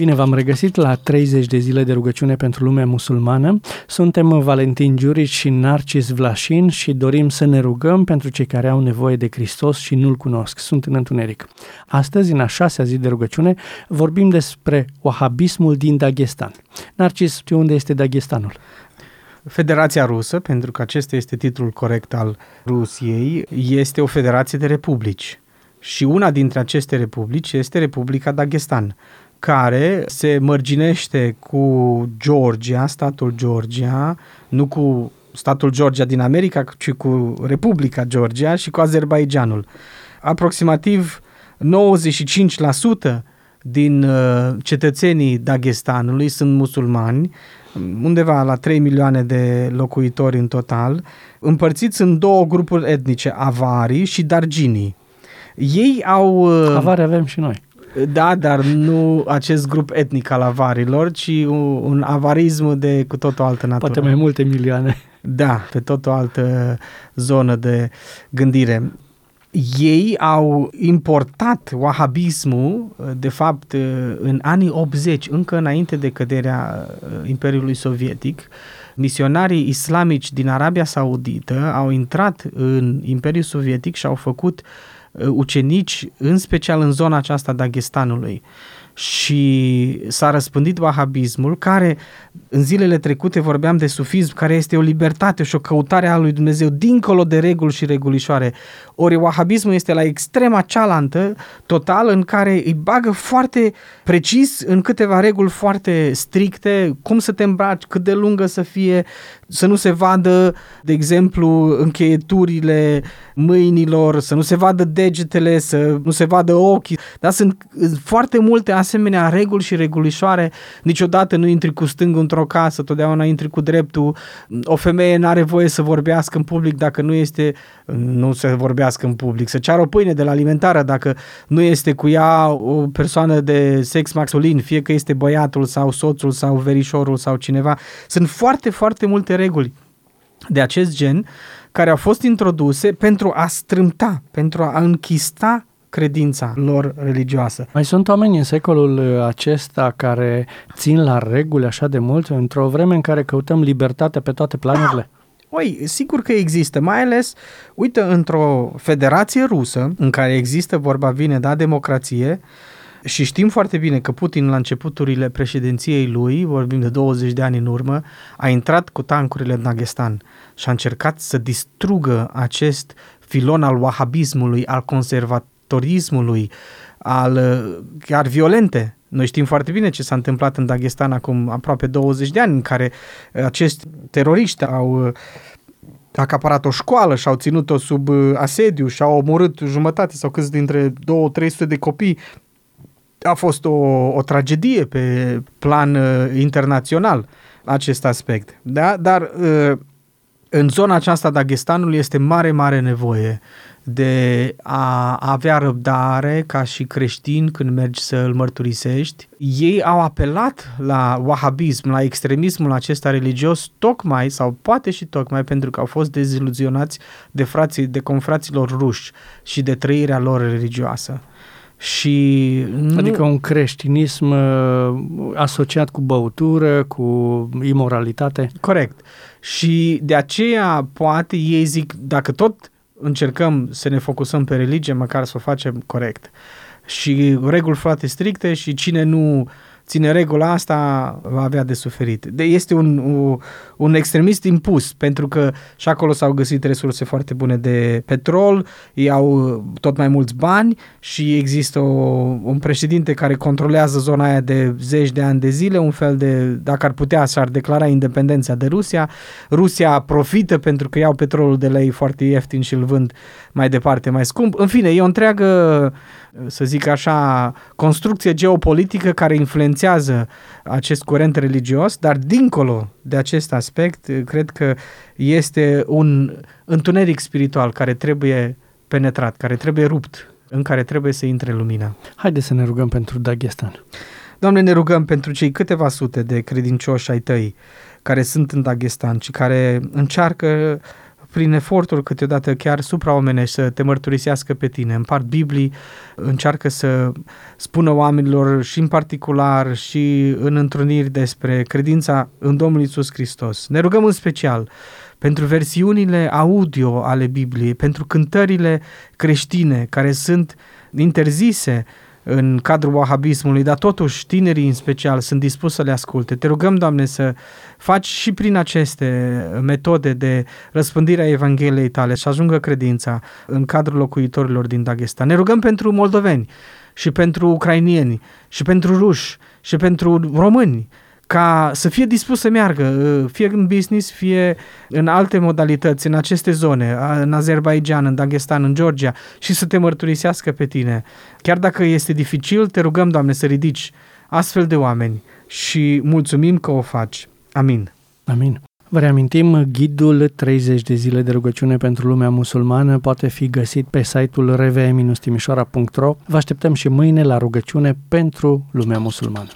Bine, v-am regăsit la 30 de zile de rugăciune pentru lumea musulmană. Suntem Valentin Giurici și Narcis Vlașin și dorim să ne rugăm pentru cei care au nevoie de Hristos și nu-L cunosc. Sunt în întuneric. Astăzi, în a șasea zi de rugăciune, vorbim despre wahabismul din Dagestan. Narcis, știu unde este Dagestanul? Federația Rusă, pentru că acesta este titlul corect al Rusiei, este o federație de republici. Și una dintre aceste republici este Republica Dagestan care se mărginește cu Georgia, statul Georgia, nu cu statul Georgia din America, ci cu Republica Georgia și cu Azerbaijanul. Aproximativ 95% din uh, cetățenii Dagestanului sunt musulmani, undeva la 3 milioane de locuitori în total, împărțiți în două grupuri etnice, avarii și darginii. Ei au... Uh, Avari avem și noi. Da, dar nu acest grup etnic al avarilor, ci un, un avarism de cu tot o altă natură. Poate mai multe milioane. Da, pe tot o altă zonă de gândire. Ei au importat wahabismul, de fapt, în anii 80, încă înainte de căderea uh, Imperiului Sovietic, misionarii islamici din Arabia Saudită au intrat în Imperiul Sovietic și au făcut uh, Uh, ucenici, în special în zona aceasta Dagestanului. Și s-a răspândit wahabismul, care în zilele trecute vorbeam de sufism, care este o libertate și o căutare a lui Dumnezeu dincolo de reguli și regulișoare. Ori wahabismul este la extrema cealaltă, total, în care îi bagă foarte precis în câteva reguli foarte stricte, cum să te îmbraci, cât de lungă să fie, să nu se vadă, de exemplu, încheieturile mâinilor, să nu se vadă degetele, să nu se vadă ochii. Dar sunt foarte multe asemenea reguli și regulișoare. Niciodată nu intri cu stângul într-o casă, totdeauna intri cu dreptul. O femeie nu are voie să vorbească în public dacă nu este, nu se vorbească în public, să ceară o pâine de la alimentară dacă nu este cu ea o persoană de sex masculin, fie că este băiatul sau soțul sau verișorul sau cineva. Sunt foarte, foarte multe reguli de acest gen care au fost introduse pentru a strâmta, pentru a închista credința lor religioasă. Mai sunt oameni în secolul acesta care țin la reguli așa de mult, într-o vreme în care căutăm libertate pe toate planurile? Oi, sigur că există, mai ales, uite, într-o federație rusă, în care există, vorba vine, da, democrație, și știm foarte bine că Putin, la începuturile președinției lui, vorbim de 20 de ani în urmă, a intrat cu tancurile în Dagestan și a încercat să distrugă acest filon al wahabismului, al conservatorismului, al chiar violente. Noi știm foarte bine ce s-a întâmplat în Dagestan acum aproape 20 de ani, în care acești teroriști au acaparat o școală și au ținut-o sub asediu și au omorât jumătate sau câți dintre 2-300 de copii a fost o, o tragedie pe plan uh, internațional acest aspect. Da? Dar uh, în zona aceasta Dagestanului este mare, mare nevoie de a avea răbdare ca și creștin când mergi să îl mărturisești. Ei au apelat la wahabism, la extremismul acesta religios, tocmai sau poate și tocmai pentru că au fost deziluzionați de frații, de confraților ruși și de trăirea lor religioasă. Și nu... Adică un creștinism uh, asociat cu băutură, cu imoralitate. Corect. Și de aceea poate ei zic, dacă tot încercăm să ne focusăm pe religie, măcar să o facem corect. Și reguli foarte stricte și cine nu uh, ține regula asta, va avea de suferit. De, este un, un, un extremist impus, pentru că și acolo s-au găsit resurse foarte bune de petrol, ei au tot mai mulți bani și există o, un președinte care controlează zona aia de zeci de ani de zile, un fel de, dacă ar putea, s-ar declara independența de Rusia. Rusia profită pentru că iau petrolul de la ei foarte ieftin și îl vând mai departe mai scump. În fine, e o întreagă să zic așa, construcție geopolitică care influențează acest curent religios, dar dincolo de acest aspect, cred că este un întuneric spiritual care trebuie penetrat, care trebuie rupt, în care trebuie să intre lumina. Haideți să ne rugăm pentru Dagestan. Doamne, ne rugăm pentru cei câteva sute de credincioși ai tăi care sunt în Dagestan și care încearcă prin eforturi câteodată chiar supraomenești să te mărturisească pe tine. Împart Biblii, încearcă să spună oamenilor și în particular și în întruniri despre credința în Domnul Isus Hristos. Ne rugăm în special pentru versiunile audio ale Bibliei, pentru cântările creștine care sunt interzise în cadrul wahabismului, dar totuși tinerii în special sunt dispuși să le asculte. Te rugăm, Doamne, să faci și prin aceste metode de răspândire a Evangheliei tale să ajungă credința în cadrul locuitorilor din Dagestan. Ne rugăm pentru moldoveni și pentru ucrainieni și pentru ruși și pentru români ca să fie dispus să meargă, uh, fie în business, fie în alte modalități, în aceste zone, în Azerbaijan, în Dagestan, în Georgia și să te mărturisească pe tine. Chiar dacă este dificil, te rugăm, Doamne, să ridici astfel de oameni și mulțumim că o faci. Amin. Amin. Vă reamintim, ghidul 30 de zile de rugăciune pentru lumea musulmană poate fi găsit pe site-ul rve-timișoara.ro. Vă așteptăm și mâine la rugăciune pentru lumea musulmană.